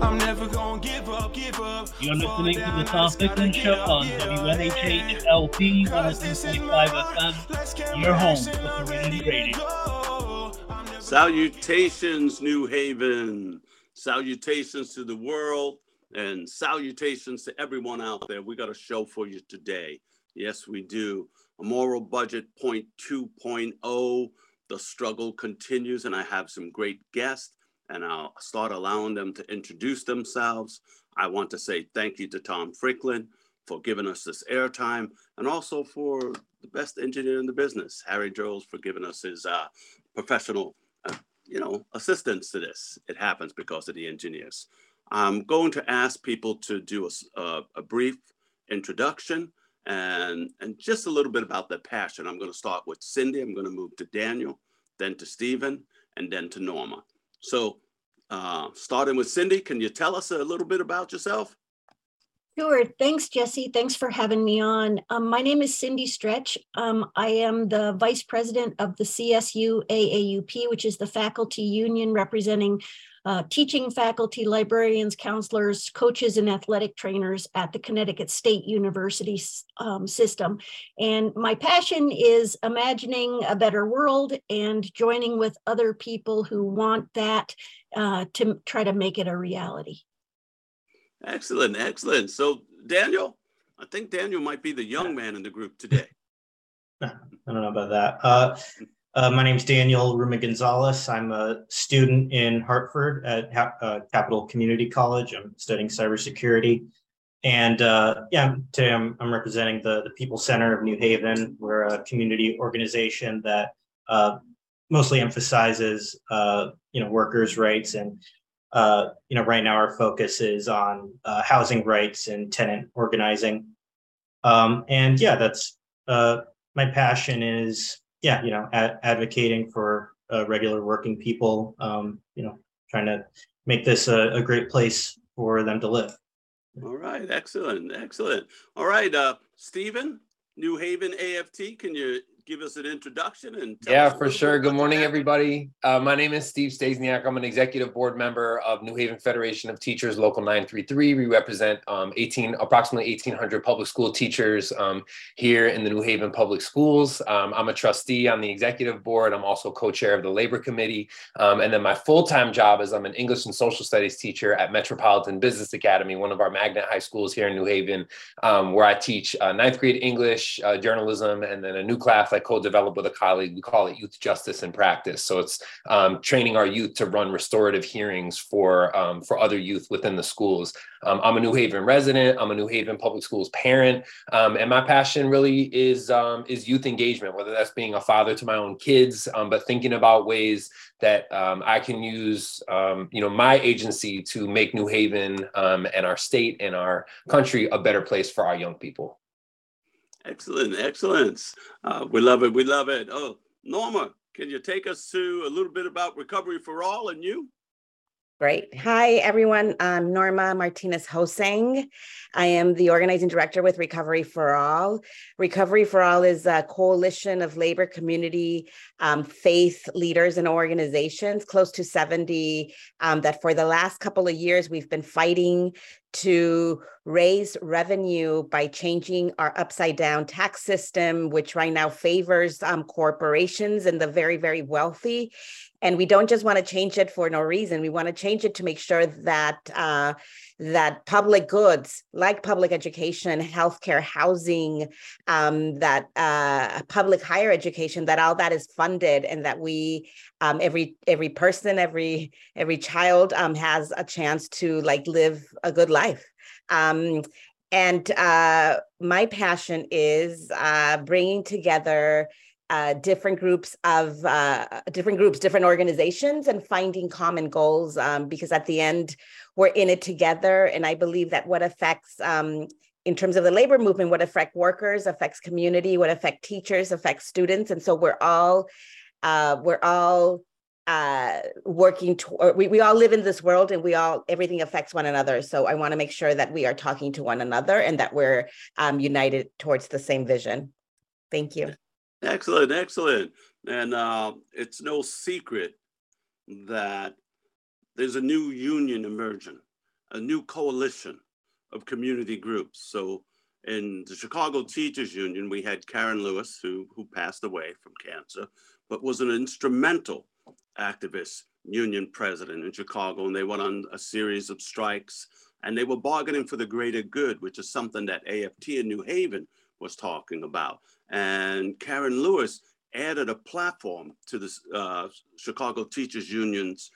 I'm never gonna give up, give up. You're listening to the Tom Ficklin Show on WNHHLP 102.5 FM, your home for community radio. Salutations, New Haven. Salutations to the world and salutations to everyone out there. We got a show for you today. Yes, we do. A moral budget point 2.0. The struggle continues, and I have some great guests, and I'll start allowing them to introduce themselves. I want to say thank you to Tom Ficklin for giving us this airtime, and also for the best engineer in the business, Harry Jones, for giving us his uh, professional, uh, you know, assistance to this. It happens because of the engineers. I'm going to ask people to do a, a, a brief introduction and, and just a little bit about their passion. I'm going to start with Cindy. I'm going to move to Daniel, then to Stephen, and then to Norma. So, uh, starting with Cindy, can you tell us a little bit about yourself? Sure. Thanks, Jesse. Thanks for having me on. Um, my name is Cindy Stretch. Um, I am the vice president of the CSU AAUP, which is the faculty union representing uh, teaching faculty, librarians, counselors, coaches, and athletic trainers at the Connecticut State University um, system. And my passion is imagining a better world and joining with other people who want that uh, to try to make it a reality. Excellent, excellent. So, Daniel, I think Daniel might be the young man in the group today. I don't know about that. Uh, uh, my name is Daniel Ruma Gonzalez. I'm a student in Hartford at ha- uh, Capital Community College. I'm studying cybersecurity. And uh, yeah, today I'm, I'm representing the, the People Center of New Haven. We're a community organization that uh, mostly emphasizes, uh, you know, workers' rights. And, uh, you know, right now our focus is on housing rights and tenant organizing. Um, and yeah, that's my passion is yeah, you know, ad- advocating for uh, regular working people, um, you know, trying to make this a, a, great place for them to live. All right, excellent, excellent. All right, uh, Stephen, New Haven AFT, can you give us an introduction and yeah for sure. good morning everybody. Uh, my name is steve Stasiak. i'm an executive board member of new haven federation of teachers local 933 we represent um, 18 approximately 1800 public school teachers um, here in the new haven public schools. Um, i'm a trustee on the executive board. I'm also co-chair of the labor committee. Um, and then my full-time job is i'm an english and social studies teacher at metropolitan business academy one of our magnet high schools here in new haven um, where i teach uh, ninth grade english uh, journalism and then a new class I co-developed with a colleague. We call it Youth Justice in Practice. So it's um, training our youth to run restorative hearings for um, for other youth within the schools. Um, I'm a New Haven resident. I'm a New Haven Public Schools parent, um, and my passion really is um, is youth engagement. Whether that's being a father to my own kids, um, but thinking about ways that I can use, you know, my agency to make New Haven and our state and our country a better place for our young people. Excellent, excellence. Uh, we love it. We love it. Oh, Norma, can you take us to a little bit about Recovery for All and you? Great. Hi, everyone. I'm Norma Martinez Hosang. I am the organizing director with Recovery for All. Recovery for All is a coalition of labor community um, faith leaders and organizations, close to 70, um, that for the last couple of years we've been fighting to raise revenue by changing our upside down tax system, which right now favors um, corporations and the very, very wealthy. And we don't just want to change it for no reason. We want to change it to make sure that uh, that public goods like public education, healthcare, housing, um, that uh, public higher education, that all that is funded, and that we um, every every person, every every child um, has a chance to like live a good life. Um, and uh, my passion is uh, bringing together uh, different groups of uh, different groups, different organizations, and finding common goals. Um, because at the end, we're in it together, and I believe that what affects um, in terms of the labor movement what affect workers, affects community, what affect teachers, affects students. And so we're all, uh, we're all uh, working toward we, we all live in this world and we all, everything affects one another. So I want to make sure that we are talking to one another and that we're um, united towards the same vision. Thank you. Excellent, excellent. And uh, it's no secret that there's a new union emerging, a new coalition of community groups. So in the Chicago Teachers Union, we had Karen Lewis, who, who passed away from cancer, but was an instrumental activist union president in Chicago. And they went on a series of strikes and they were bargaining for the greater good, which is something that AFT in New Haven was talking about. And Karen Lewis added a platform to the uh, Chicago Teachers Union's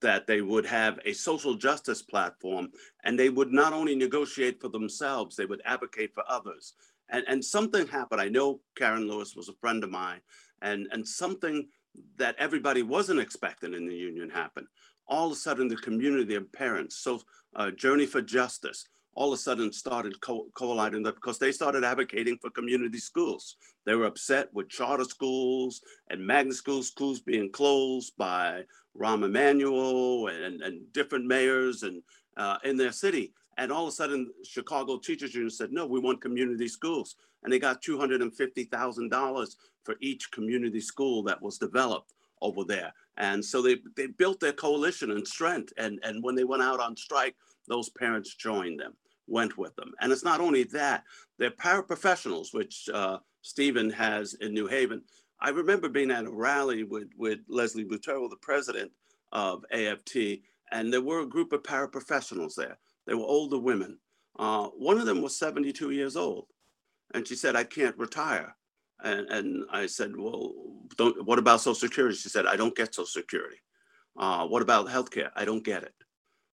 that they would have a social justice platform and they would not only negotiate for themselves, they would advocate for others. And, and something happened. I know Karen Lewis was a friend of mine, and, and something that everybody wasn't expecting in the union happened. All of a sudden, the community of parents, so uh, Journey for Justice, all of a sudden started co- colliding because they started advocating for community schools. They were upset with charter schools and magnet school schools being closed by Rahm Emanuel and, and different mayors and uh, in their city. And all of a sudden, Chicago Teachers Union said, no, we want community schools. And they got $250,000 for each community school that was developed over there. And so they, they built their coalition and strength. And, and when they went out on strike, those parents joined them went with them. And it's not only that, they're paraprofessionals, which uh, Stephen has in New Haven. I remember being at a rally with, with Leslie Blatteau, the president of AFT, and there were a group of paraprofessionals there. They were older women. Uh, one of them was 72 years old. And she said, I can't retire. And, and I said, well, don't, what about Social Security? She said, I don't get Social Security. Uh, what about healthcare? I don't get it.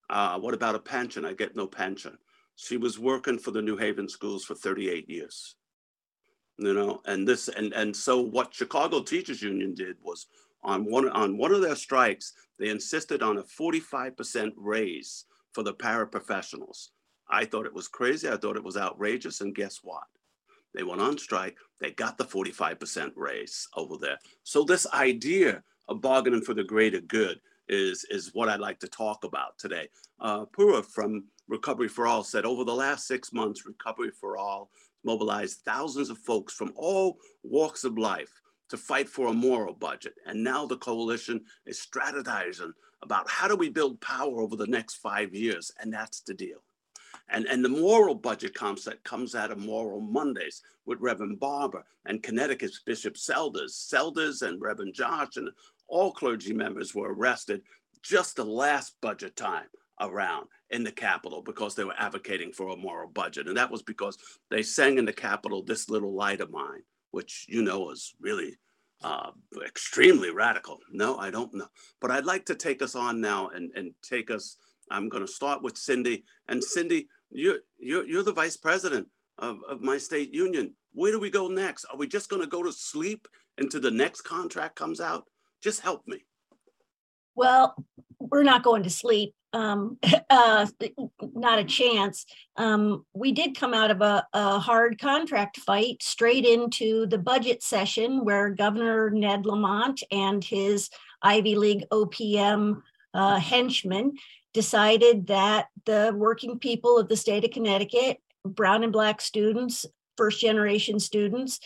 Uh, what about a pension? I get no pension. She was working for the New Haven schools for 38 years. You know, and this and and so what Chicago Teachers Union did was on one on one of their strikes, they insisted on a 45% raise for the paraprofessionals. I thought it was crazy. I thought it was outrageous. And guess what? They went on strike. They got the 45% raise over there. So this idea of bargaining for the greater good is, is what I'd like to talk about today. Uh, Pura from Recovery for All said over the last six months, Recovery for All mobilized thousands of folks from all walks of life to fight for a moral budget. And now the coalition is strategizing about how do we build power over the next five years? And that's the deal. And, and the moral budget concept comes out of Moral Mondays with Reverend Barber and Connecticut's Bishop Selders. Selders and Reverend Josh and all clergy members were arrested just the last budget time around in the Capitol because they were advocating for a moral budget. And that was because they sang in the Capitol, This Little Light of Mine, which you know is really uh, extremely radical. No, I don't know. But I'd like to take us on now and, and take us. I'm going to start with Cindy. And Cindy, you're, you're, you're the vice president of, of my state union. Where do we go next? Are we just going to go to sleep until the next contract comes out? Just help me. Well, we're not going to sleep. Um, uh, not a chance. Um, we did come out of a, a, hard contract fight straight into the budget session where Governor Ned Lamont and his Ivy League OPM uh, henchmen decided that the working people of the state of Connecticut, brown and black students, first generation students,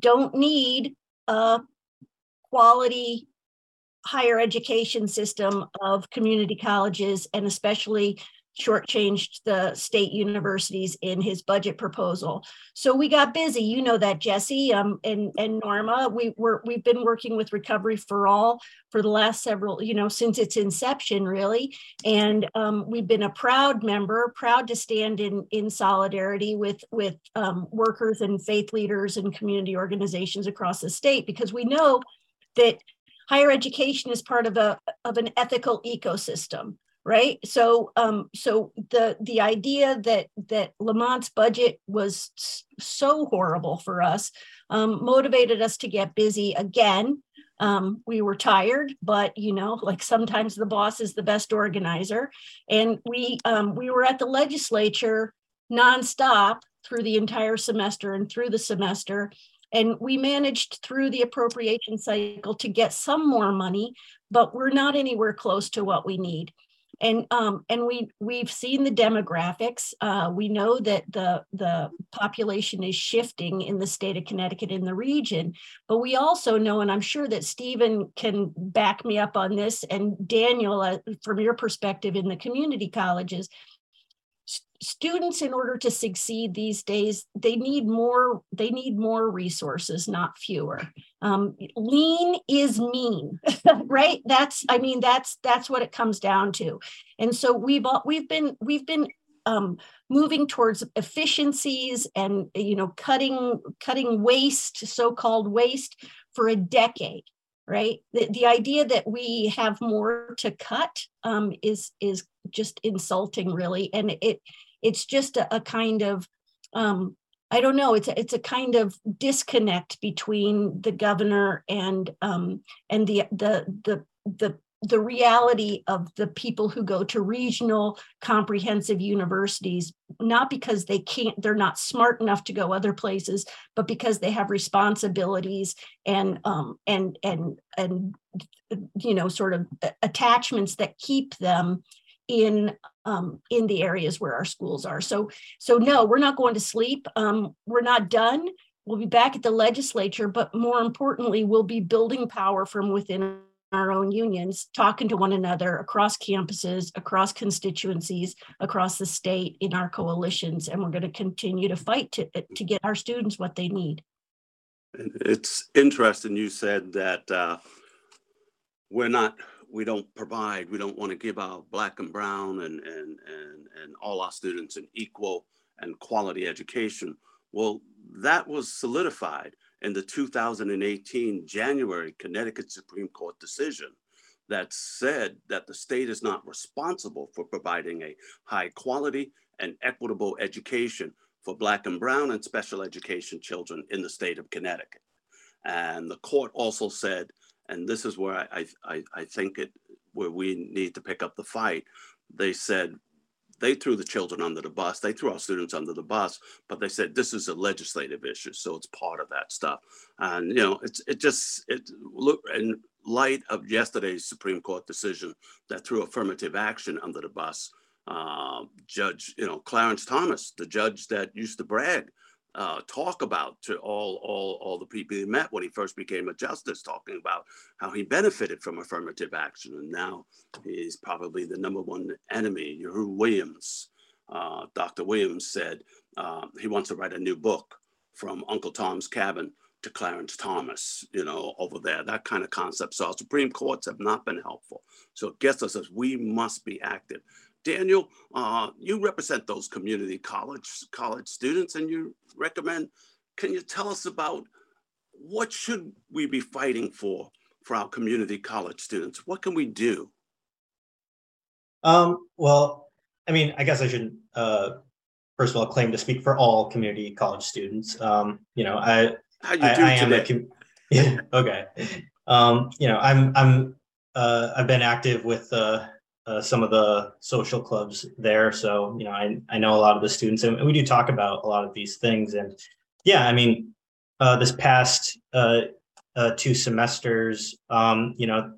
don't need a quality higher education system of community colleges and especially shortchanged the state universities in his budget proposal. So we got busy. You know that, Jesse um, and and Norma. We were we've been working with Recovery for All for the last several, you know, since its inception, really. And um, we've been a proud member, proud to stand in in solidarity with with um, workers and faith leaders and community organizations across the state because we know that higher education is part of a of an ethical ecosystem right? So um so the the idea that that lamont's budget was so horrible for us um, motivated us to get busy again. Um, we were tired but you know like sometimes the boss is the best organizer. And we um, we were at the legislature nonstop through the entire semester and through the semester. And we managed through the appropriation cycle to get some more money, but we're not anywhere close to what we need and um, and we we've seen the demographics. Uh, we know that the the population is shifting in the state of Connecticut in the region, but we also know, and I'm sure that Stephen can back me up on this, and Daniel, uh, from your perspective in the community colleges, students in order to succeed these days they need more they need more resources not fewer. Um, lean is mean right? That's i mean that's that's what it comes down to. And so we've all, we've been we've been um, moving towards efficiencies and you know cutting cutting waste so-called waste for a decade right? The, the idea that we have more to cut um, is is just insulting really. And it it's just a, a kind of um, I don't know. It's a, it's a kind of disconnect between the governor and um, and the the the the the reality of the people who go to regional comprehensive universities not because they can't they're not smart enough to go other places but because they have responsibilities and um and and and you know sort of attachments that keep them in um, in the areas where our schools are. So so no, we're not going to sleep. Um, we're not done. We'll be back at the legislature, but more importantly, we'll be building power from within our own unions, talking to one another across campuses, across constituencies, across the state in our coalitions, and we're going to continue to fight to to get our students what they need. It's interesting you said that uh, we're not we don't provide, we don't want to give our black and brown and, and, and, and all our students an equal and quality education. Well, that was solidified in the 2018 January Connecticut Supreme Court decision that said that the state is not responsible for providing a high quality and equitable education for Black and Brown and special education children in the state of Connecticut. And the court also said and this is where I, I, I think it where we need to pick up the fight. They said they threw the children under the bus. They threw our students under the bus, but they said this is a legislative issue, so it's part of that stuff. And you know, it's it just it look in light of yesterday's Supreme Court decision that threw affirmative action under the bus. Uh, judge, you know, Clarence Thomas, the judge that used to brag uh, talk about to all, all, all the people he met when he first became a justice, talking about how he benefited from affirmative action. And now he's probably the number one enemy. Yohuru Williams, uh, Dr. Williams said uh, he wants to write a new book from Uncle Tom's Cabin to Clarence Thomas, you know, over there, that kind of concept. So our Supreme Courts have not been helpful. So it gets us as we must be active. Daniel, uh, you represent those community college college students, and you recommend. Can you tell us about what should we be fighting for for our community college students? What can we do? Um, well, I mean, I guess I should uh, first of all claim to speak for all community college students. Um, you know, I how you do I, I am a com- yeah, okay. Um, you know, I'm I'm uh, I've been active with uh, uh, some of the social clubs there. So, you know, I, I know a lot of the students and we do talk about a lot of these things. And yeah, I mean, uh, this past uh, uh two semesters, um, you know,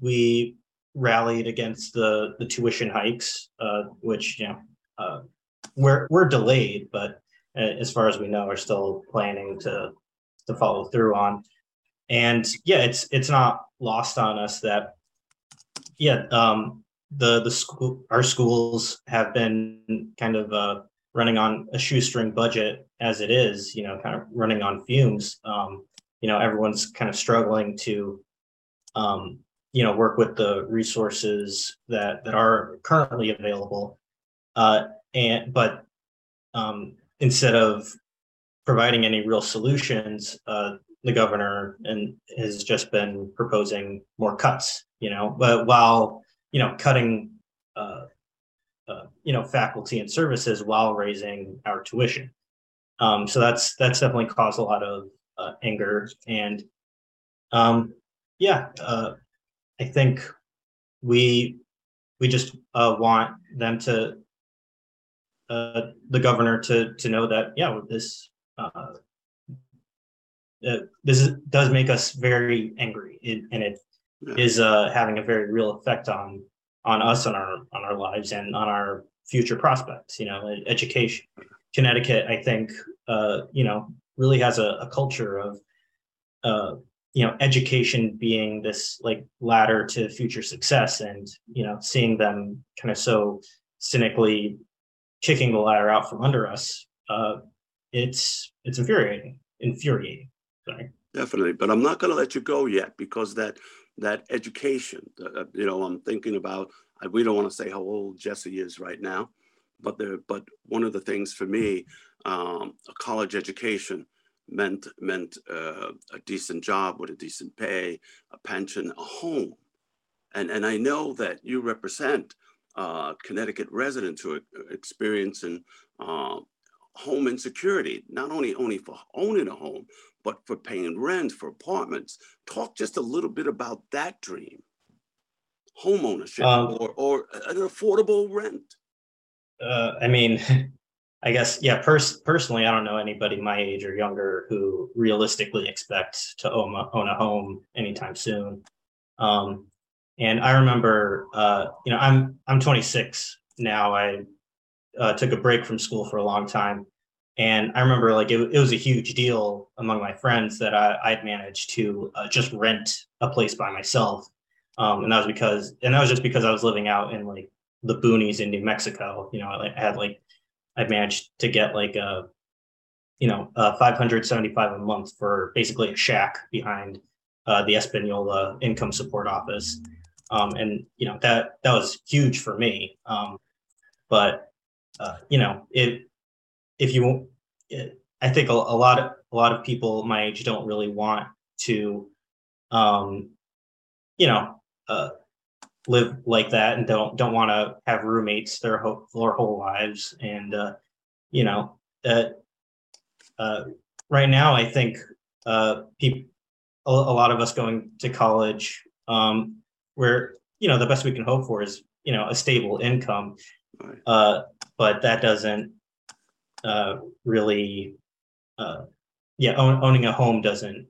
we rallied against the, the tuition hikes, uh, which, you know, uh, we're, we're delayed, but as far as we know, are still planning to, to follow through on. And yeah, it's, it's not lost on us that yeah, um, the the school our schools have been kind of uh, running on a shoestring budget as it is you know kind of running on fumes. Um, you know everyone's kind of struggling to um, you know work with the resources that that are currently available. Uh, and but um, instead of providing any real solutions uh, the governor and has just been proposing more cuts you know? But while you know, cutting, uh, uh, you know, faculty and services while raising our tuition. Um, so that's that's definitely caused a lot of uh, anger and um, yeah, uh, I think we we just uh, want them to uh, the governor to to know that yeah, this uh, uh, this is, does make us very angry, it, and it Yeah. is uh, having a very real effect on on us on our on our lives and on our future prospects. You know, education. Connecticut, I think, uh, you know, really has a, a culture of, uh, you know, education being this like ladder to future success, and you know, seeing them kind of so cynically kicking the ladder out from under us, uh, it's it's infuriating. Infuriating. Sorry. Definitely, but I'm not going to let you go yet because that that education, uh, you know, I'm thinking about. I- We don't want to say how old Jesse is right now, but there. But one of the things for me, um, a college education meant meant uh, a decent job with a decent pay, a pension, a home, and and I know that you represent uh, Connecticut residents who are experiencing uh, home insecurity, not only only for owning a home, but for paying rent for apartments. Talk just a little bit about that dream, home ownership Um, or, or an affordable rent. Uh, I mean, I guess yeah. Pers- personally, I don't know anybody my age or younger who realistically expects to own a, own a home anytime soon. Um, and I remember, uh, you know, I'm I'm 26 now. I uh, took a break from school for a long time, and I remember like it, it was a huge deal among my friends that I, I'd managed to uh, just rent a place by myself. Um, and that was because, and that was just because I was living out in like the boonies in New Mexico. You know, I had like I managed to get like a you know uh, 575 a month for basically a shack behind uh, the Espanola Income Support Office, um, and you know that that was huge for me. Um, but uh, you know it if you I think a, a lot of a lot of people my age don't really want to um, you know uh, live like that and don't don't want to have roommates their whole their whole lives. And uh you know that uh right now i think uh people a, a lot of us going to college um where you know the best we can hope for is you know a stable income. Uh but that doesn't uh really uh yeah own, owning a home doesn't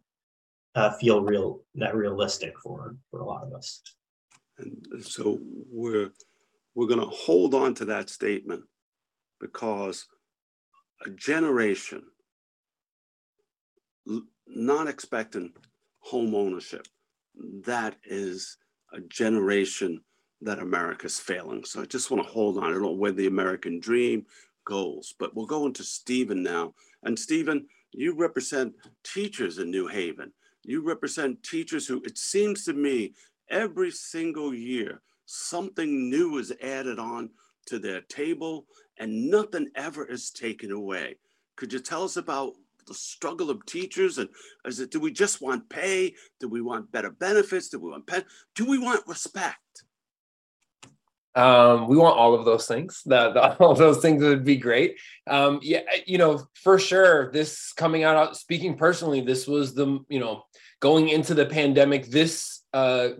uh feel real that realistic for for a lot of us And so we're we're going to hold on to that statement because a generation not expecting home ownership that is a generation that America's failing. So I just want to hold on. I don't know the American dream goes, but we'll go into Stephen now. And Stephen, you represent teachers in New Haven. You represent teachers who, it seems to me, every single year, something new is added on to their table and nothing ever is taken away. Could you tell us about the struggle of teachers? And is it, do we just want pay? Do we want better benefits? Do we want pen? Do we want respect? Um, we want all of those things. That all those things would be great. Um, yeah, you know, for sure. This coming out, speaking personally, this was the you know going into the pandemic. This uh,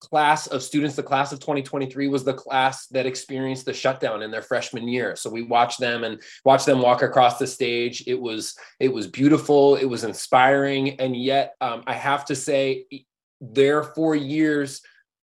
class of students, the class of 2023, was the class that experienced the shutdown in their freshman year. So we watched them and watched them walk across the stage. It was it was beautiful. It was inspiring, and yet um, I have to say, their four years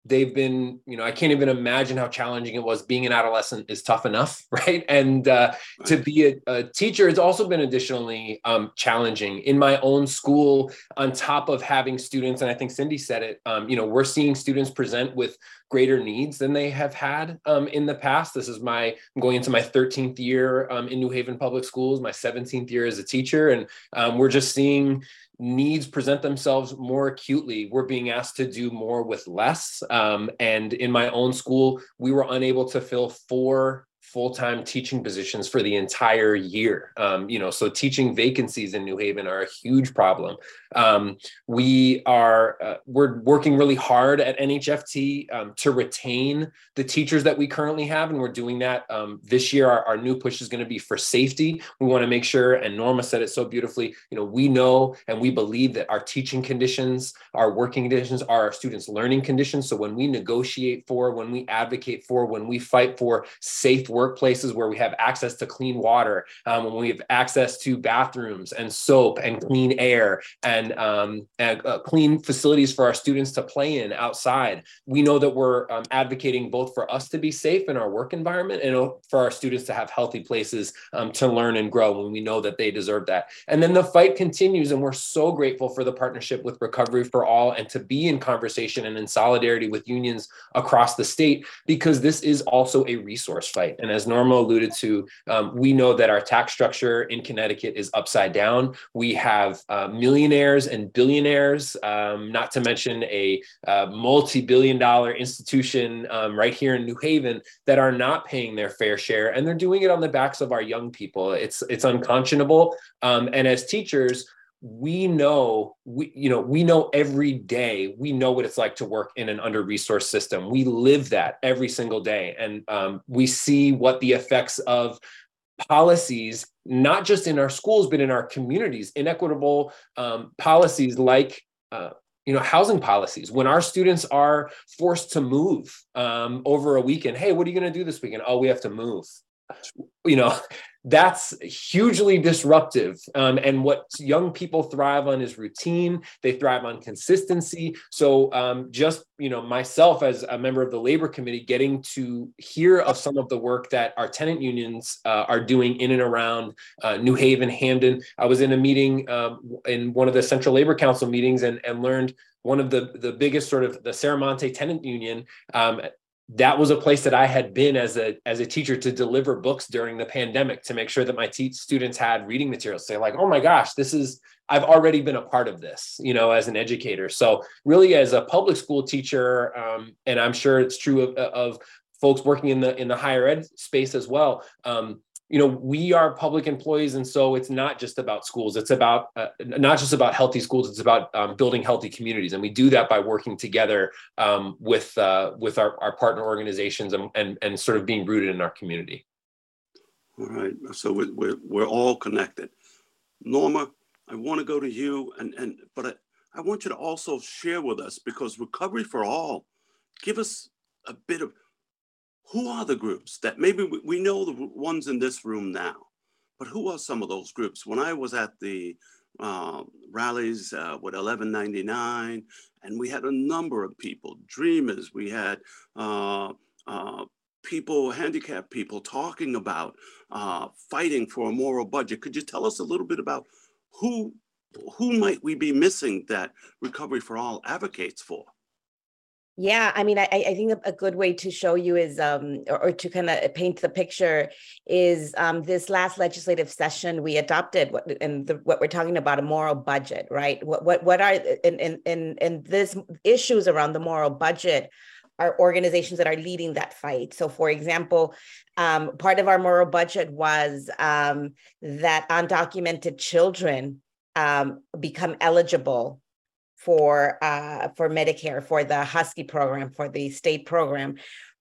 they've been you know i can't even imagine how challenging it was. Being an adolescent is tough enough right? And uh, to be a, a, teacher it's also been additionally um, challenging. In my own school on top of having students and i think cindy said it um, you know we're seeing students present with greater needs than they have had um, in the past. This is my i'm going into my 13th year um, in new haven public schools my 17th year as a teacher. And um, we're just seeing needs present themselves more acutely. We're being asked to do more with less. Um, and in my own school, we were unable to fill four full-time teaching positions for the entire year. Um, you know, so teaching vacancies in New Haven are a huge problem. Um, we are uh, we're working really hard at NHFT um, to retain the teachers that we currently have, and we're doing that um, this year. Our, our new push is going to be for safety. We want to make sure, and Norma said it so beautifully. You know, we know and we believe that our teaching conditions, our working conditions, are our students' learning conditions. So when we negotiate for, when we advocate for, when we fight for safe workplaces where we have access to clean water, um, when we have access to bathrooms and soap and clean air and, um, and uh, clean facilities for our students to play in outside, we know that we're um, advocating both for us to be safe in our work environment and for our students to have healthy places um, to learn and grow when we know that they deserve that. And then the fight continues, and we're so grateful for the partnership with Recovery for All and to be in conversation and in solidarity with unions across the state because this is also a resource fight. And as Norma alluded to, um, we know that our tax structure in Connecticut is upside down. We have uh, millionaires and billionaires, um, not to mention a uh, multi billion dollar institution um, right here in New Haven that are not paying their fair share. And they're doing it on the backs of our young people. It's, it's unconscionable. Um, and as teachers, we know we you know we know every day we know what it's like to work in an under resourced system. We live that every single day. And um, we see what the effects of policies not just in our schools but in our communities inequitable um, policies like uh, you know housing policies. When our students are forced to move um, over a weekend hey what are you going to do this weekend? Oh we have to move you know that's hugely disruptive. Um, and what young people thrive on is routine. They thrive on consistency. So um, just you know myself as a member of the labor committee getting to hear of some of the work that our tenant unions uh, are doing in and around uh, new haven hamden. I was in a meeting um, in one of the central labor council meetings and, and learned one of the the biggest sort of the Serramonte tenant union um, that was a place that I had been as a as a teacher to deliver books during the pandemic to make sure that my te- students had reading materials. Say like, oh my gosh, this is I've already been a part of this, you know, as an educator. So really, as a public school teacher, um, and I'm sure it's true of, of folks working in the in the higher ed space as well. Um, you know we are public employees and so it's not just about schools. It's about uh, not just about healthy schools it's about um, building healthy communities. And we do that by working together um, with uh, with our, our partner organizations and, and and sort of being rooted in our community. All right. So we're, we're, we're all connected. Norma i want to go to you and and but I, I want you to also share with us because recovery for all give us a bit of who are the groups that maybe we know the ones in this room now, but who are some of those groups? When I was at the uh, rallies uh, with 1199, and we had a number of people, dreamers, we had uh, uh people, handicapped people talking about uh, fighting for a moral budget. Could you tell us a little bit about who, who might we be missing that Recovery for All advocates for? Yeah, I mean, I, I think a good way to show you is, um, or, or to kind of paint the picture is um, this last legislative session we adopted, what, and the, what we're talking about a moral budget, right? What what what are and and and in this issues around the moral budget are organizations that are leading that fight. So, for example, um, part of our moral budget was um, that undocumented children um, become eligible for uh, for Medicare for the Husky program for the state program.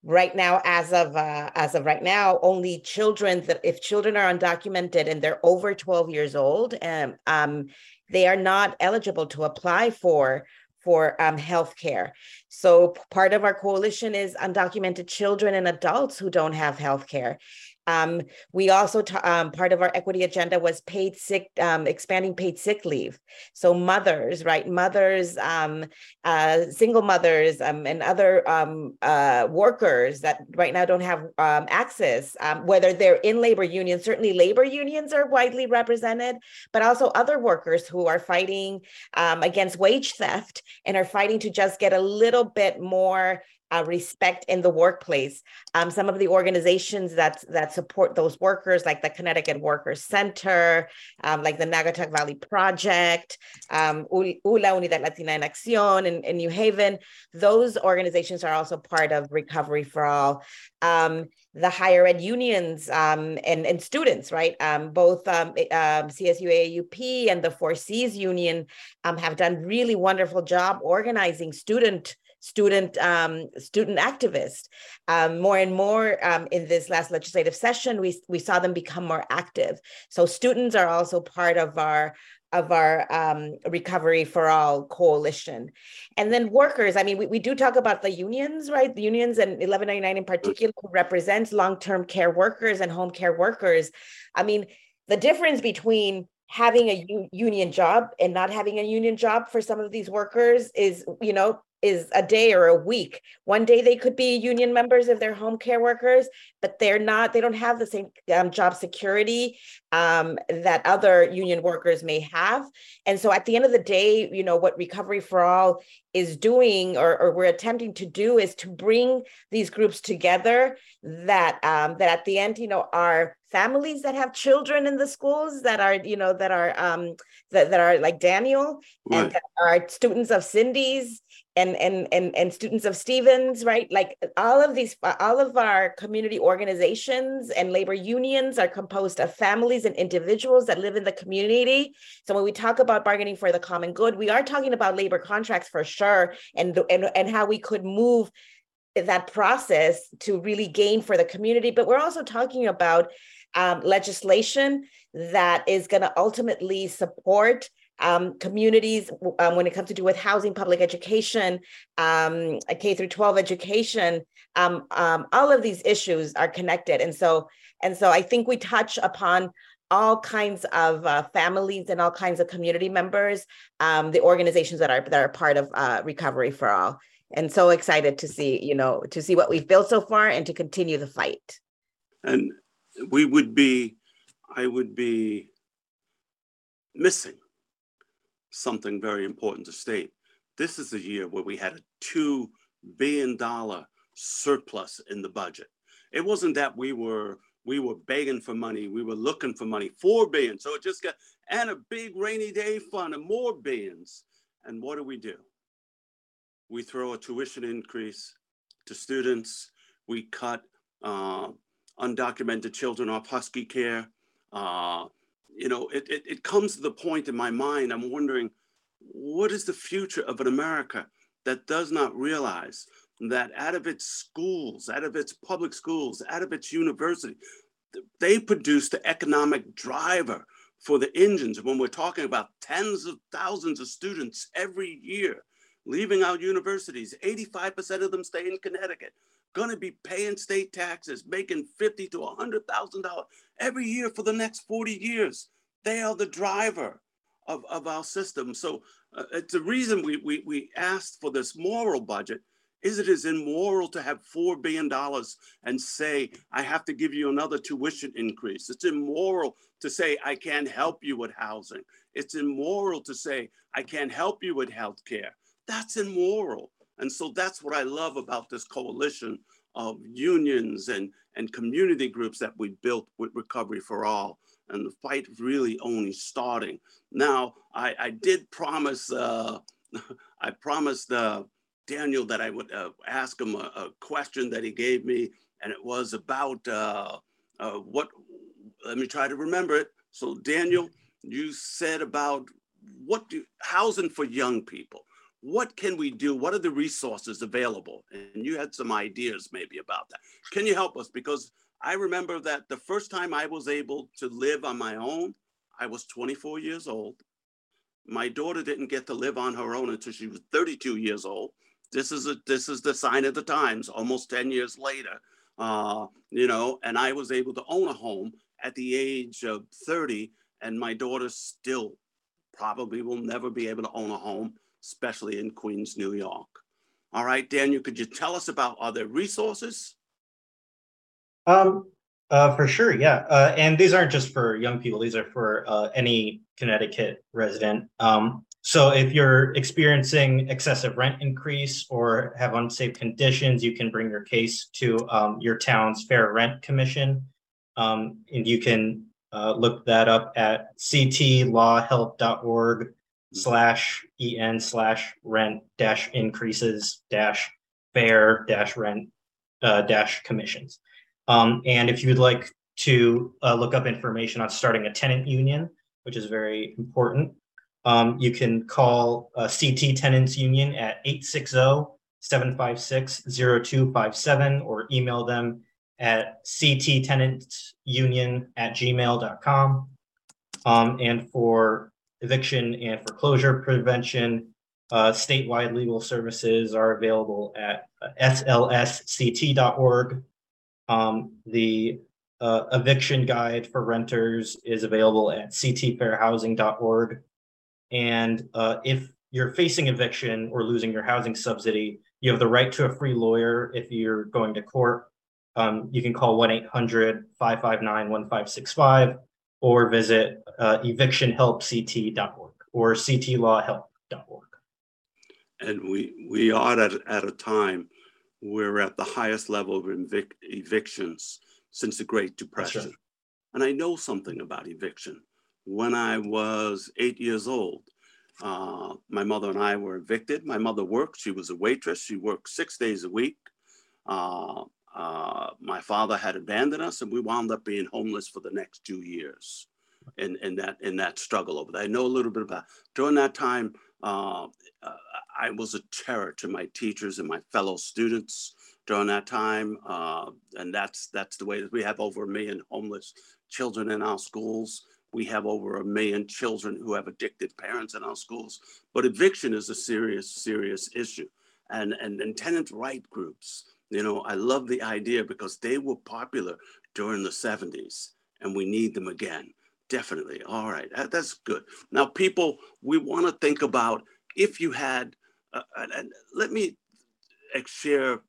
Right now, as of uh, as of right now, only children that if children are undocumented and they're over 12 years old, and um, um, they are not eligible to apply for for um, health care. So part of our coalition is undocumented children and adults who don't have health care. Um, we also, um, part of our equity agenda was paid sick, um, expanding paid sick leave. So mothers, right? Mothers, um, uh, single mothers, um, and other um, uh, workers that right now don't have access, whether they're in labor unions, certainly labor unions are widely represented, but also other workers who are fighting against wage theft and are fighting to just get a little bit more uh, respect in the workplace. Um, some of the organizations that that support those workers, like the Connecticut Workers Center, um, like the Naugatuck Valley Project, um, ULA Unidad Latina en Acción in, in New Haven, those organizations are also part of Recovery for All. Um, the higher ed unions um, and, and students, right? Um, both um, um CSU AAUP and the Four Cs Union have done really wonderful job organizing student student um, student activists. Um, more and more um, in this last legislative session, we, we saw them become more active. So students are also part of our of our um, Recovery for All coalition. And then workers, I mean, we, we do talk about the unions, right? The unions and 1199 in particular represents long-term care workers and home care workers. I mean, the difference between having a u- union job and not having a union job for some of these workers is, you know, is a day or a week. One day they could be union members if they're home care workers, but they're not, they don't have the same um, job security um, that other union workers may have. And so at the end of the day, you know, what Recovery for All is doing or, or we're attempting to do is to bring these groups together that um, that at the end, you know, are families that have children in the schools that are, you know, that are um, that, that are like Daniel right. and are students of Cindy's and and and and students of Stevens, right? Like all of these, all of our community organizations and labor unions are composed of families and individuals that live in the community. So when we talk about bargaining for the common good, we are talking about labor contracts for sure, and and and how we could move that process to really gain for the community. But we're also talking about um, legislation that is going to ultimately support um, communities um, when it comes to do with housing, public education, um, K through 12 education, um, um, all of these issues are connected. And so, and so I think we touch upon all kinds of uh, families and all kinds of community members, um, the organizations that are that are part of uh, Recovery for All. And so excited to see, you know, to see what we've built so far and to continue the fight. And we would be, I would be missing something very important to state. This is a year where we had a $2 billion surplus in the budget. It wasn't that we were we were begging for money, we were looking for money, four billion. So it just got and a big rainy day fund and more billions. And what do we do? We throw a tuition increase to students. We cut uh, undocumented children off Husky Care. Uh, you know, it, it, it comes to the point in my mind, I'm wondering, what is the future of an America that does not realize that out of its schools, out of its public schools, out of its university, they produce the economic driver for the engines. When we're talking about tens of thousands of students every year leaving our universities, 85% of them stay in Connecticut, going to be paying state taxes, making fifty to $100,000 every year for the next 40 years. They are the driver of, of our system. So uh, it's the reason we, we, we asked for this moral budget is it is immoral to have $4 billion and say, I have to give you another tuition increase. It's immoral to say, I can't help you with housing. It's immoral to say, I can't help you with health care. That's immoral. And so that's what I love about this coalition of unions and, and community groups that we built with Recovery for All. And the fight really only starting. Now, I, I did promise, uh, I promised uh, Daniel that I would uh, ask him a, a, question that he gave me, and it was about uh, uh, what, let me try to remember it. So, Daniel, you said about what do housing for young people what can we do? What are the resources available? And you had some ideas maybe about that. Can you help us? Because I remember that the first time I was able to live on my own, I was 24 years old. My daughter didn't get to live on her own until she was 32 years old. This is a this is the sign of the times. Almost 10 years later, uh, you know, and I was able to own a home at the age of 30, and my daughter still probably will never be able to own a home especially in Queens, New York. All right, Daniel, could you tell us about other resources? Um, uh, for sure, yeah. Uh, and these aren't just for young people, these are for uh, any Connecticut resident. Um, so if you're experiencing excessive rent increase or have unsafe conditions, you can bring your case to um, your town's Fair Rent Commission. Um, and you can uh, look that up at ctlawhelp.org slash en slash rent dash increases dash fair dash rent uh, dash commissions. Um, and if you would like to uh, look up information on starting a tenant union, which is very important, um, you can call uh, CT Tenants Union at 860 756 0257 or email them at cttenantsunion at gmail.com. Um, and for eviction and foreclosure prevention. Uh, statewide legal services are available at slsct.org. Um, the uh, eviction guide for renters is available at ctfairhousing.org. And uh, if you're facing eviction or losing your housing subsidy, you have the right to a free lawyer if you're going to court. Um, you can call 1 800 559 1565 or visit uh, evictionhelpct.org or ctlawhelp.org. And we, we are at, at a time we're at the highest level of evic- evictions since the Great Depression. Right. And I know something about eviction. When I was eight years old, uh, my mother and I were evicted. My mother worked, she was a waitress, she worked six days a week. Uh, uh, my father had abandoned us, and we wound up being homeless for the next two years in, in that in that struggle over there. I know a little bit about during that time. Uh, I was a terror to my teachers and my fellow students during that time, uh, and that's that's the way that we have over a million homeless children in our schools. We have over a million children who have addicted parents in our schools. But eviction is a serious, serious issue, and and, and tenant right groups you know, I love the idea because they were popular during the 70s and we need them again. Definitely. All right. That's good. Now, people, we want to think about if you had, uh, and let me share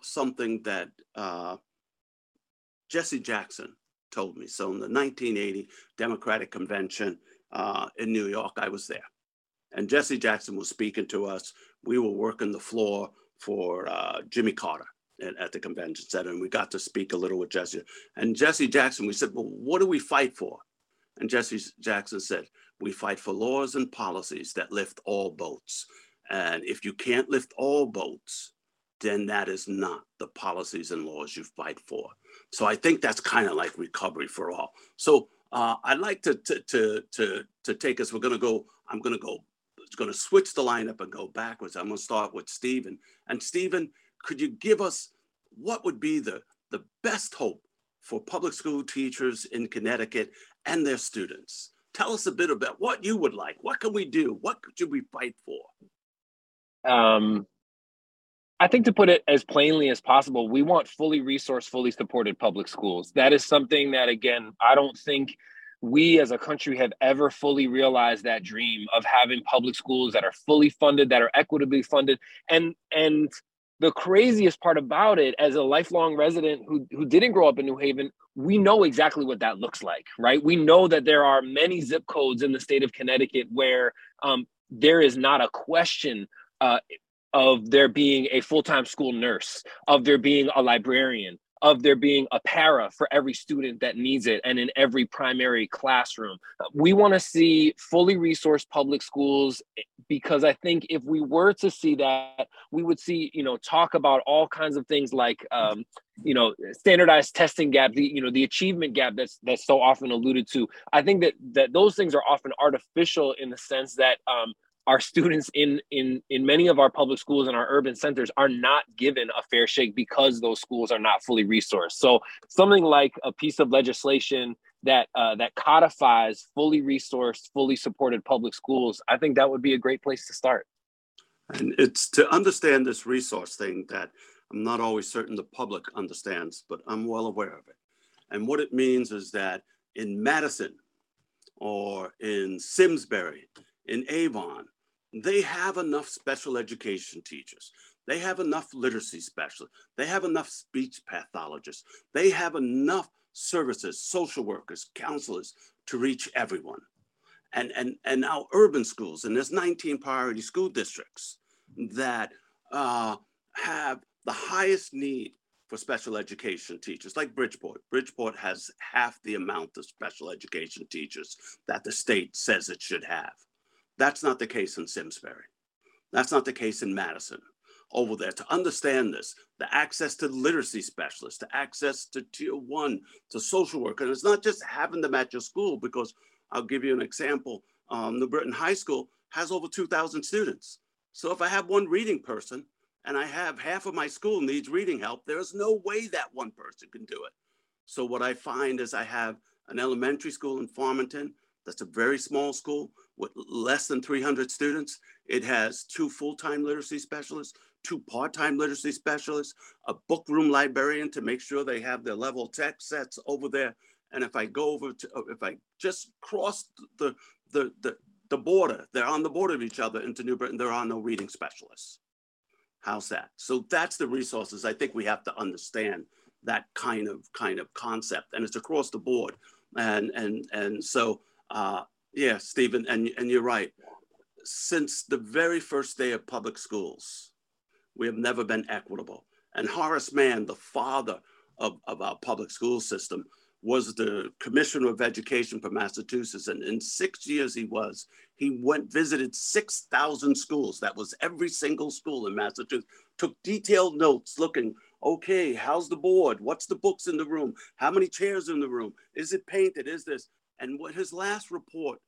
something that uh, Jesse Jackson told me. So, in the 1980 Democratic Convention uh, in New York, I was there. And Jesse Jackson was speaking to us. We were working the floor for uh, Jimmy Carter at, at, the convention center, and we got to speak a little with Jesse. And Jesse Jackson, we said, Well, what do we fight for? And Jesse Jackson said, We fight for laws and policies that lift all boats. And if you can't lift all boats, then that is not the policies and laws you fight for. So I think that's kind of like recovery for all. So uh, I'd like to, to, to, to, to take us, we're going to go, I'm going to go, going to switch the lineup and go backwards. I'm going to start with Stephen. And Stephen, could you give us what would be the, the best hope for public school teachers in Connecticut and their students? Tell us a bit about what you would like. What can we do? What should we fight for? Um, I think to put it as plainly as possible, we want fully resourced, fully supported public schools. That is something that, again, I don't think we as a country have ever fully realized that dream of having public schools that are fully funded, that are equitably funded, and and the craziest part about it as a lifelong resident who, who didn't grow up in new haven we know exactly what that looks like right? We know that there are many zip codes in the state of connecticut where um, there is not a question uh, of there being a full-time school nurse of there being a librarian of there being a para for every student that needs it and in every primary classroom. We want to see fully resourced public schools because I think if we were to see that, we would see, you know, talk about all kinds of things like, um, you know, standardized testing gap, the, you know, the achievement gap that's that's so often alluded to. I think that that those things are often artificial in the sense that um, our students in in in many of our public schools and our urban centers are not given a fair shake because those schools are not fully resourced. So something like a piece of legislation that uh, that codifies fully resourced fully supported public schools i think that would be a great place to start. And it's to understand this resource thing that i'm not always certain the public understands but i'm well aware of it. And what it means is that in madison or in simsbury in Avon, they have enough special education teachers. They have enough literacy specialists. They have enough speech pathologists. They have enough services, social workers, counselors to reach everyone. And, and, and our urban schools, and there's 19 priority school districts that uh, have the highest need for special education teachers, like Bridgeport. Bridgeport has half the amount of special education teachers that the state says it should have. That's not the case in Simsbury. That's not the case in Madison. Over there, to understand this, the access to literacy specialists, the access to tier one, to social work. And it's not just having them at your school, because I'll give you an example. Um, New Britain High School has over 2,000 students. So if I have one reading person and I have half of my school needs reading help, there's no way that one person can do it. So what I find is I have an elementary school in Farmington that's a very small school with less than 300 students. It has two full-time literacy specialists, two part-time literacy specialists, a book room librarian to make sure they have their level text sets over there. And if I go over to, uh, if I just cross the, the, the, the border, they're on the border of each other into New Britain, there are no reading specialists. How's that? So that's the resources. I think we have to understand that kind of kind of concept, and it's across the board. And and and so uh, yeah, Stephen, and and you're right. Since the very first day of public schools, we have never been equitable. And Horace Mann, the father of, of our public school system, was the commissioner of education for Massachusetts. And in six years he was, he went, visited 6,000 schools. That was every single school in Massachusetts, took detailed notes looking, okay, how's the board? What's the books in the room? How many chairs in the room? Is it painted? Is this? And what his last report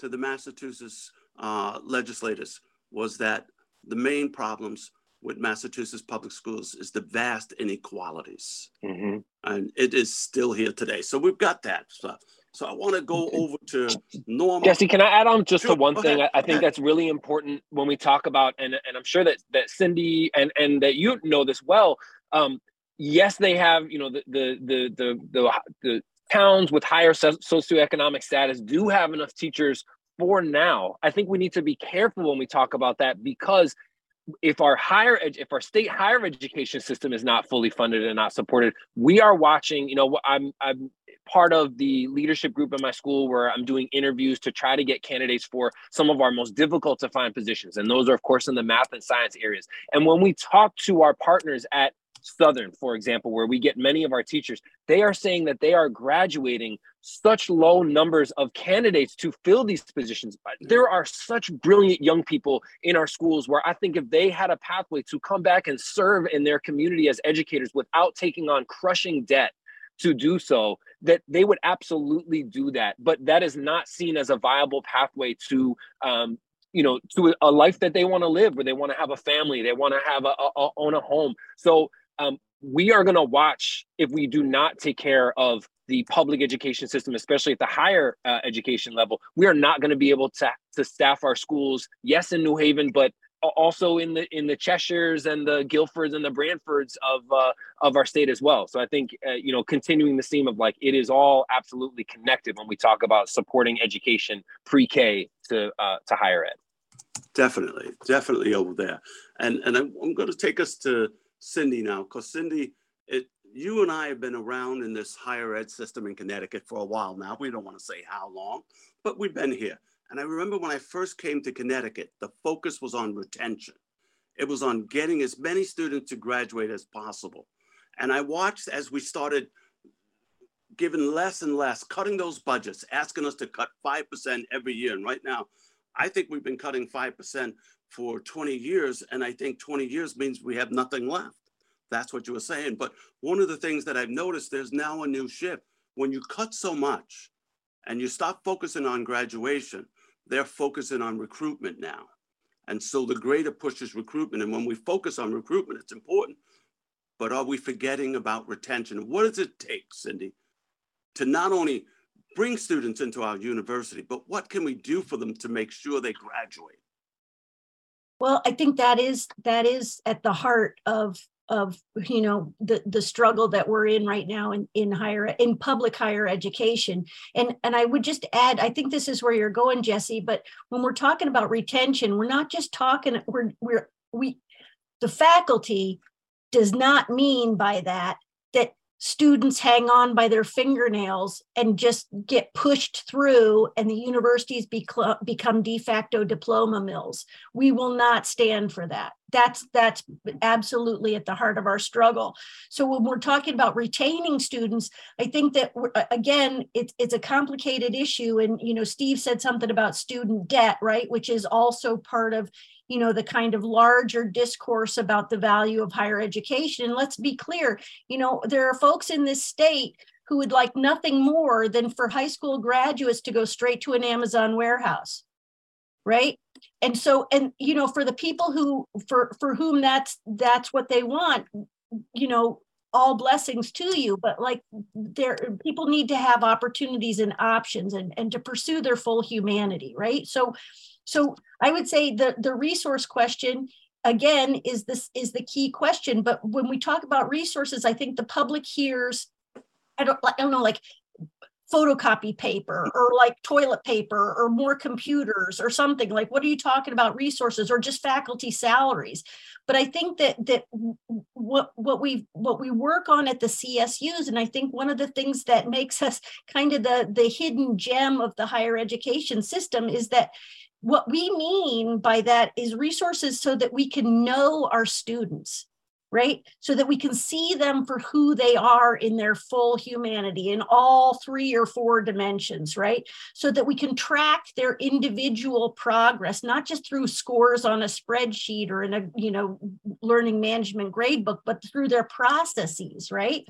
to the Massachusetts uh, legislators was that the main problems with Massachusetts public schools is the vast inequalities. Mm-hmm. And it is still here today. So we've got that stuff. So I want to go over to. Jesse, can I add on just sure, to one thing? I, I think that's really important when we talk about, and, and I'm sure that that Cindy and and that you know this well. Um, yes, they have, you know, the the the the the, the towns with higher socioeconomic status do have enough teachers for now. I think we need to be careful when we talk about that because if our higher ed- if our state higher education system is not fully funded and not supported we are watching you know i'm i'm part of the leadership group in my school where i'm doing interviews to try to get candidates for some of our most difficult to find positions and those are of course in the math and science areas and when we talk to our partners at Southern, for example, where we get many of our teachers, they are saying that they are graduating such low numbers of candidates to fill these positions. There are such brilliant young people in our schools where I think if they had a pathway to come back and serve in their community as educators without taking on crushing debt to do so that they would absolutely do that but that is not seen as a viable pathway to um, you know to a life that they want to live where they want to have a family they want to have a, a, a own a home so um, we are going to watch if we do not take care of the public education system, especially at the higher uh, education level. We are not going to be able to, to staff our schools, yes, in New Haven, but also in the in the Cheshires and the Guilfords and the Branfords of uh, of our state as well. So I think uh, you know continuing the theme of like it is all absolutely connected when we talk about supporting education pre-K to uh, to higher ed. Definitely, definitely over there, and and I'm, I'm going to take us to Cindy now, because Cindy, it, you and I have been around in this higher ed system in Connecticut for a while now. We don't want to say how long, but we've been here. And I remember when I first came to Connecticut, the focus was on retention. It was on getting as many students to graduate as possible. And I watched as we started giving less and less, cutting those budgets, asking us to cut 5% every year. And right now, I think we've been cutting 5% for 20 years. And I think 20 years means we have nothing left. That's what you were saying. But one of the things that I've noticed, there's now a new shift. When you cut so much and you stop focusing on graduation, they're focusing on recruitment now. And so the greater push is recruitment. And when we focus on recruitment, it's important. But are we forgetting about retention? What does it take, Cindy, to not only bring students into our university, but what can we do for them to make sure they graduate? Well, I think that is that is at the heart of of you know the the struggle that we're in right now in in higher in public higher education. And and i would just add i think this is where you're going jesse but when we're talking about retention we're not just talking we're we're we the faculty does not mean by that that students hang on by their fingernails and just get pushed through and the universities become de facto diploma mills. We will not stand for that that's that's absolutely at the heart of our struggle. So when we're talking about retaining students i think that again it's it's a complicated issue. And you know steve said something about student debt right? Which is also part of you know the kind of larger discourse about the value of higher education. And let's be clear you know there are folks in this state who would like nothing more than for high school graduates to go straight to an amazon warehouse right? And so and you know for the people who for for whom that's that's what they want you know all blessings to you but like there people need to have opportunities and options and and to pursue their full humanity right? So so i would say the the resource question again is this is the key question but when we talk about resources i think the public hears i don't i don't know like photocopy paper or like toilet paper or more computers or something. Like what are you talking about resources or just faculty salaries? But i think that that what what we what we work on at the csus and i think one of the things that makes us kind of the the hidden gem of the higher education system is that what we mean by that is resources so that we can know our students right? So that we can see them for who they are in their full humanity in all three or four dimensions, right? So that we can track their individual progress, not just through scores on a spreadsheet or in a, you know, learning management gradebook, but through their processes, right?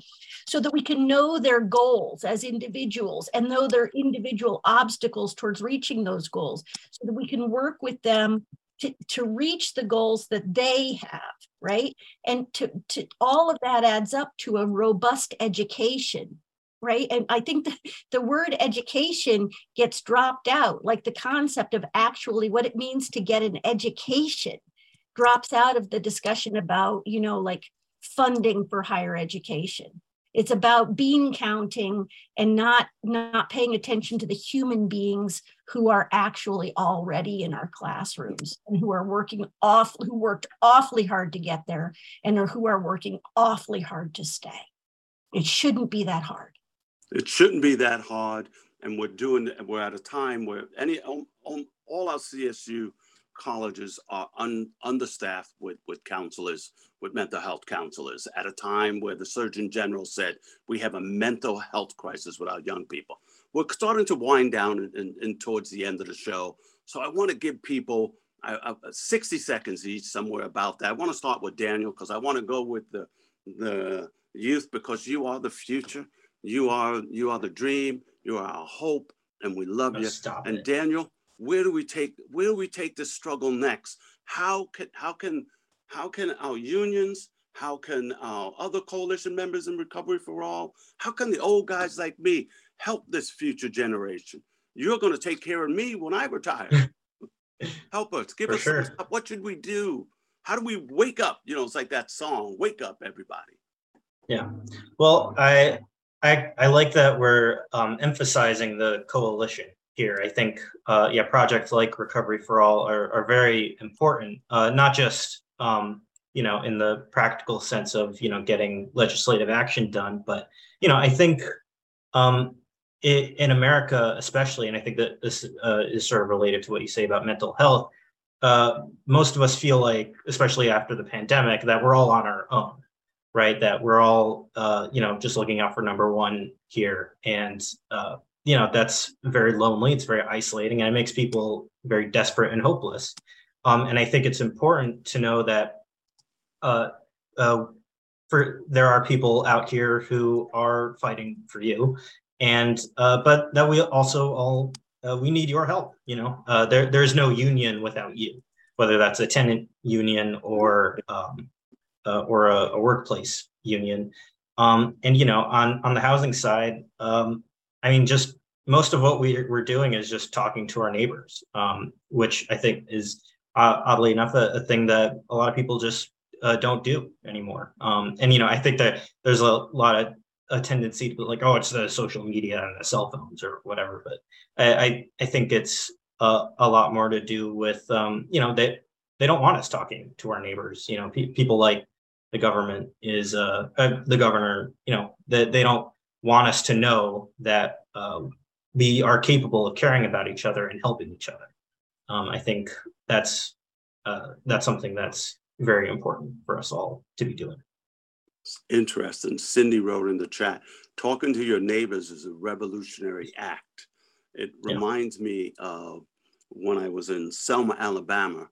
So that we can know their goals as individuals and know their individual obstacles towards reaching those goals so that we can work with them to, to reach the goals that they have, right? And to, to all of that adds up to a robust education, right? And I think the, the word education gets dropped out, like the concept of actually what it means to get an education drops out of the discussion about, you know, like funding for higher education. It's about bean counting and not not paying attention to the human beings who are actually already in our classrooms and who are working off who worked awfully hard to get there and who are working awfully hard to stay. It shouldn't be that hard. It shouldn't be that hard. And we're doing, we're at a time where any, all our CSU colleges are un, understaffed with, with counselors, with mental health counselors, at a time where the Surgeon General said we have a mental health crisis with our young people. We're starting to wind down and, and towards the end of the show. So I want to give people uh, 60 seconds each somewhere about that. I want to start with Daniel because I want to go with the, the youth because you are the future. You are you are the dream. You are our hope, and we love you. and it. Daniel, where do we take where do we take this struggle next? How can how can how can our unions, how can our other coalition members in Recovery for All, how can the old guys like me help this future generation? You're going to take care of me when I retire. help us, give for us sure. what should we do? How do we wake up? You know, it's like that song, "Wake Up, Everybody." Yeah. Well, I I, I like that we're um, emphasizing the coalition here. I think, uh, yeah, projects like Recovery for All are, are very important, uh, not just, um, you know, in the practical sense of, you know, getting legislative action done, but, you know, I think um, it, in America, especially, and I think that this uh, is sort of related to what you say about mental health, uh, most of us feel like, especially after the pandemic, that we're all on our own, right? That we're all, uh, you know, just looking out for number one here. And, uh, you know that's very lonely it's very isolating and it makes people very desperate and hopeless. Um, and i think it's important to know that uh, uh, for there are people out here who are fighting for you. And uh, but that we also all uh, we need your help you know? Uh, there there's no union without you whether that's a tenant union or um, uh, or a, a, workplace union. Um, and you know on on the housing side um, I mean, just most of what we, we're doing is just talking to our neighbors, um, which I think is uh, oddly enough a, a, thing that a lot of people just uh, don't do anymore. Um, and you know, I think that there's a lot of a tendency to be like, oh, it's the social media and the cell phones or whatever. But I I, I think it's a, a lot more to do with um, you know that they, they don't want us talking to our neighbors. You know, pe- people like the government is uh, uh the governor. You know, that they, they don't want us to know that uh, we are capable of caring about each other and helping each other. Um, I think that's uh, that's something that's very important for us all to be doing. Interesting. Cindy wrote in the chat, talking to your neighbors is a revolutionary act. It yeah. reminds me of when I was in Selma, Alabama.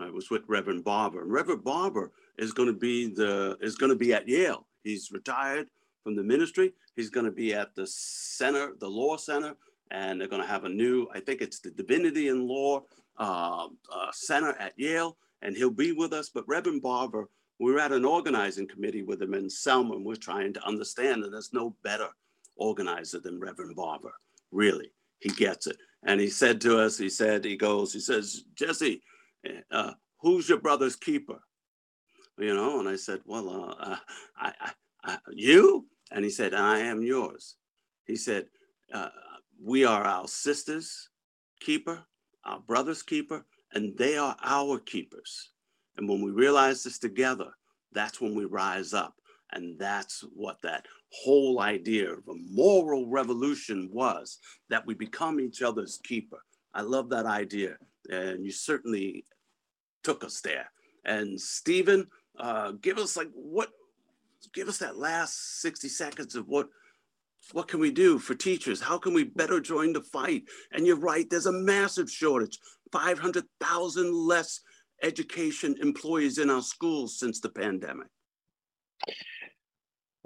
I was with Reverend Barber. And Reverend Barber is going to be the is going to be at Yale. He's retired from the ministry. He's going to be at the center, the law center, and they're going to have a new, I think it's the Divinity and Law uh, uh, Center at Yale, and he'll be with us. But Reverend Barber we are at an organizing committee with him in Selma, and we're trying to understand, that there's no better organizer than Reverend Barber. Really, he gets it. And he said to us, he said, he goes, he says, Jesse, uh, who's your brother's keeper? You know, and I said, well, uh, uh I, I, I, you? And he said, I am yours. He said, uh, we are our sister's keeper, our brother's keeper, and they are our keepers. And when we realize this together, that's when we rise up. And that's what that whole idea of a moral revolution was that we become each other's keeper. I love that idea. And you certainly took us there. And Stephen, uh, give us like what, give us that last 60 seconds of what what can we do for teachers? How can we better join the fight? And you're right, there's a massive shortage 500,000 less education employees in our schools since the pandemic.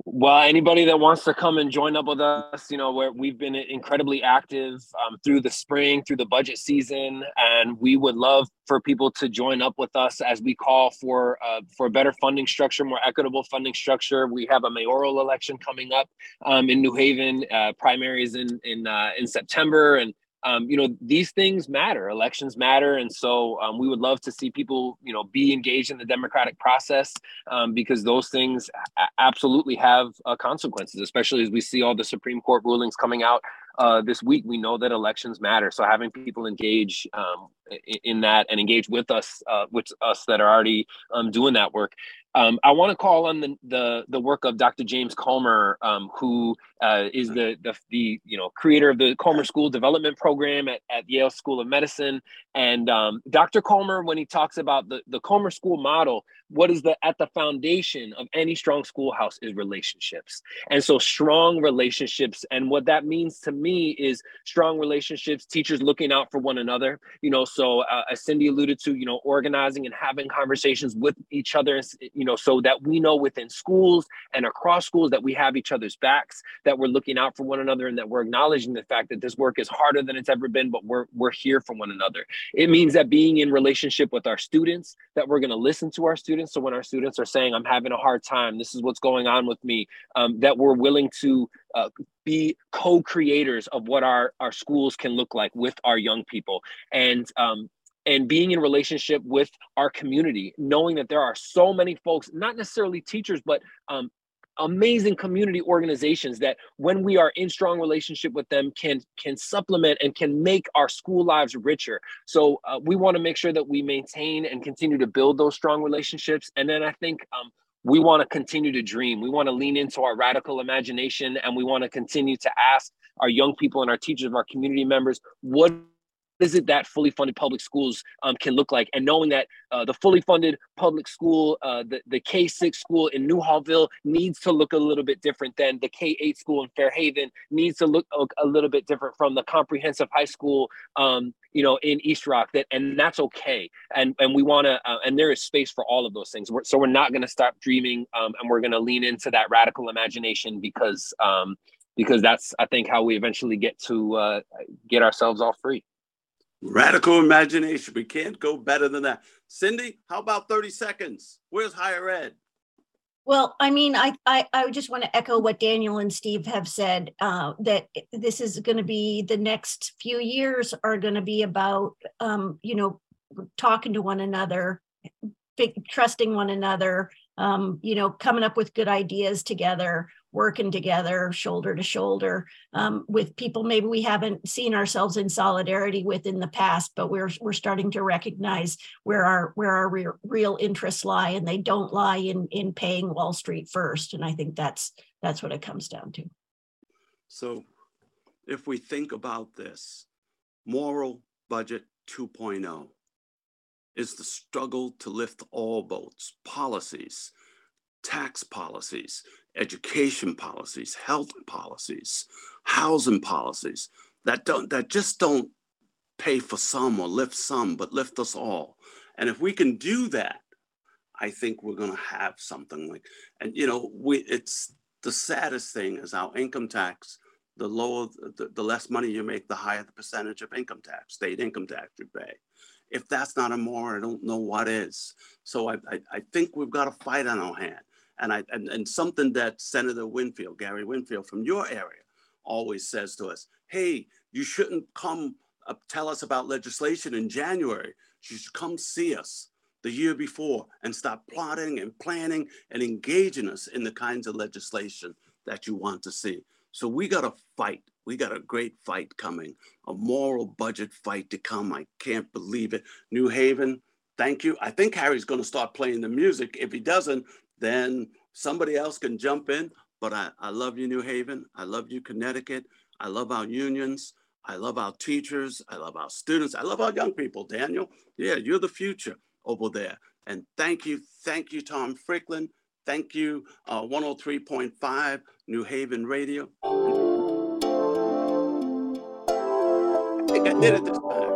Well, anybody that wants to come and join up with us, you know, where we've been incredibly active um, through the spring, through the budget season, and we would love for people to join up with us as we call for uh, for a better funding structure, more equitable funding structure. We have a mayoral election coming up um, in New Haven, uh, primaries in in uh, in September, and um, you know these things matter elections matter and so um, we would love to see people you know be engaged in the democratic process um, because those things absolutely have uh, consequences especially as we see all the supreme court rulings coming out uh, this week. We know that elections matter so having people engage um, in, in, that and engage with us uh, with us that are already um, doing that work um, I want to call on the, the, the work of Dr. James Comer, um, who uh, is the, the the you know creator of the Comer School Development Program at, at Yale School of Medicine. And um, Dr. Comer, when he talks about the the Comer School model, what is the at the foundation of any strong schoolhouse is relationships. And so strong relationships, and what that means to me is strong relationships, teachers looking out for one another. You know, so uh, as Cindy alluded to, you know, organizing and having conversations with each other. You know, so that we know within schools and across schools that we have each other's backs, that we're looking out for one another, and that we're acknowledging the fact that this work is harder than it's ever been, but we're we're here for one another. It means that being in relationship with our students, that we're going to listen to our students. So when our students are saying, "I'm having a hard time. This is what's going on with me," um, that we're willing to uh, be co-creators of what our our schools can look like with our young people and um, and being in relationship with our community, knowing that there are so many folks, not necessarily teachers, but um, amazing community organizations that when we are in strong relationship with them can can supplement and can make our school lives richer. So uh, we want to make sure that we maintain and continue to build those strong relationships. And then i think um, we want to continue to dream. We want to lean into our radical imagination and we want to continue to ask our young people and our teachers of our community members what is it that fully funded public schools um, can look like? And knowing that uh, the fully funded public school, uh, the, the K 6 school in Newhallville needs to look a little bit different than the K 8 school in Fairhaven, needs to look a, little bit different from the comprehensive high school. Um, you know, in East Rock, that and that's okay, and and we want to, uh, and there is space for all of those things. We're, so we're not going to stop dreaming, um, and we're going to lean into that radical imagination because um, because that's I think how we eventually get to uh, get ourselves all free. Radical imagination. We can't go better than that. Cindy, how about 30 seconds? Where's higher ed? Well, I mean, I, I, I just want to echo what Daniel and Steve have said uh, that this is going to be the next few years are going to be about, um, you know, talking to one another, big, trusting one another, um, you know, coming up with good ideas together, working together shoulder to shoulder um, with people maybe we haven't seen ourselves in solidarity with in the past but we're we're starting to recognize where our where our re- real interests lie and they don't lie in in paying wall street first. And i think that's that's what it comes down to. So if we think about this moral budget 2.0 is the struggle to lift all boats policies tax policies education policies, health policies, housing policies that don't that just don't pay for some or lift some, but lift us all. And if we can do that, I think we're going to have something like, and you know, we it's the saddest thing is our income tax. The lower, the, the less money you make, the higher the percentage of income tax, state income tax you pay. If that's not immoral, I don't know what is. So I, I, I think we've got a fight on our hand. And, I, and, and something that Senator Winfield, Gary Winfield from your area, always says to us, hey, you shouldn't come tell us about legislation in January. You should come see us the year before and start plotting and planning and engaging us in the kinds of legislation that you want to see. So we got a fight. We got a great fight coming, a moral budget fight to come. I can't believe it. New Haven, thank you. I think Harry's going to start playing the music. If he doesn't, then somebody else can jump in. But I, I love you, New Haven. I love you, Connecticut. I love our unions. I love our teachers. I love our students. I love our young people, Daniel. Yeah, you're the future over there. And thank you, thank you, Tom Ficklin. Thank you, uh, 103.5 New Haven Radio. I think I did it this time.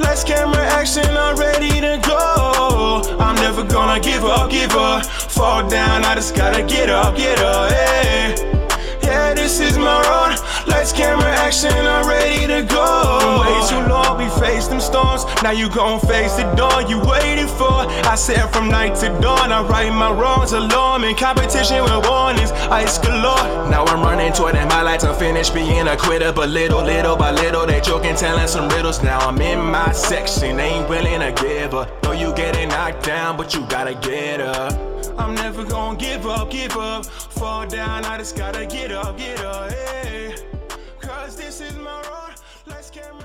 Let's camera action, I'm ready to go. I'm never gonna give up, give up. Fall down, I just gotta get up, get up, yeah. Yeah, this is my road. Let's camera action, I'm ready to go. Way too long, we faced them storms. Now you gon' face the dawn you waited for. I said from night to dawn, I right my wrongs alone. In competition with warnings, ice galore. Now I'm running toward them highlights. I'm finished being a quitter, but little, little by little, they joking, telling some riddles. Now I'm in my section, ain't willing to give up. Know you getting knocked down, but you gotta get up. I'm never gonna give up, give up. Fall down, I just gotta get up, get up, hey. Cause this is my road. Let's get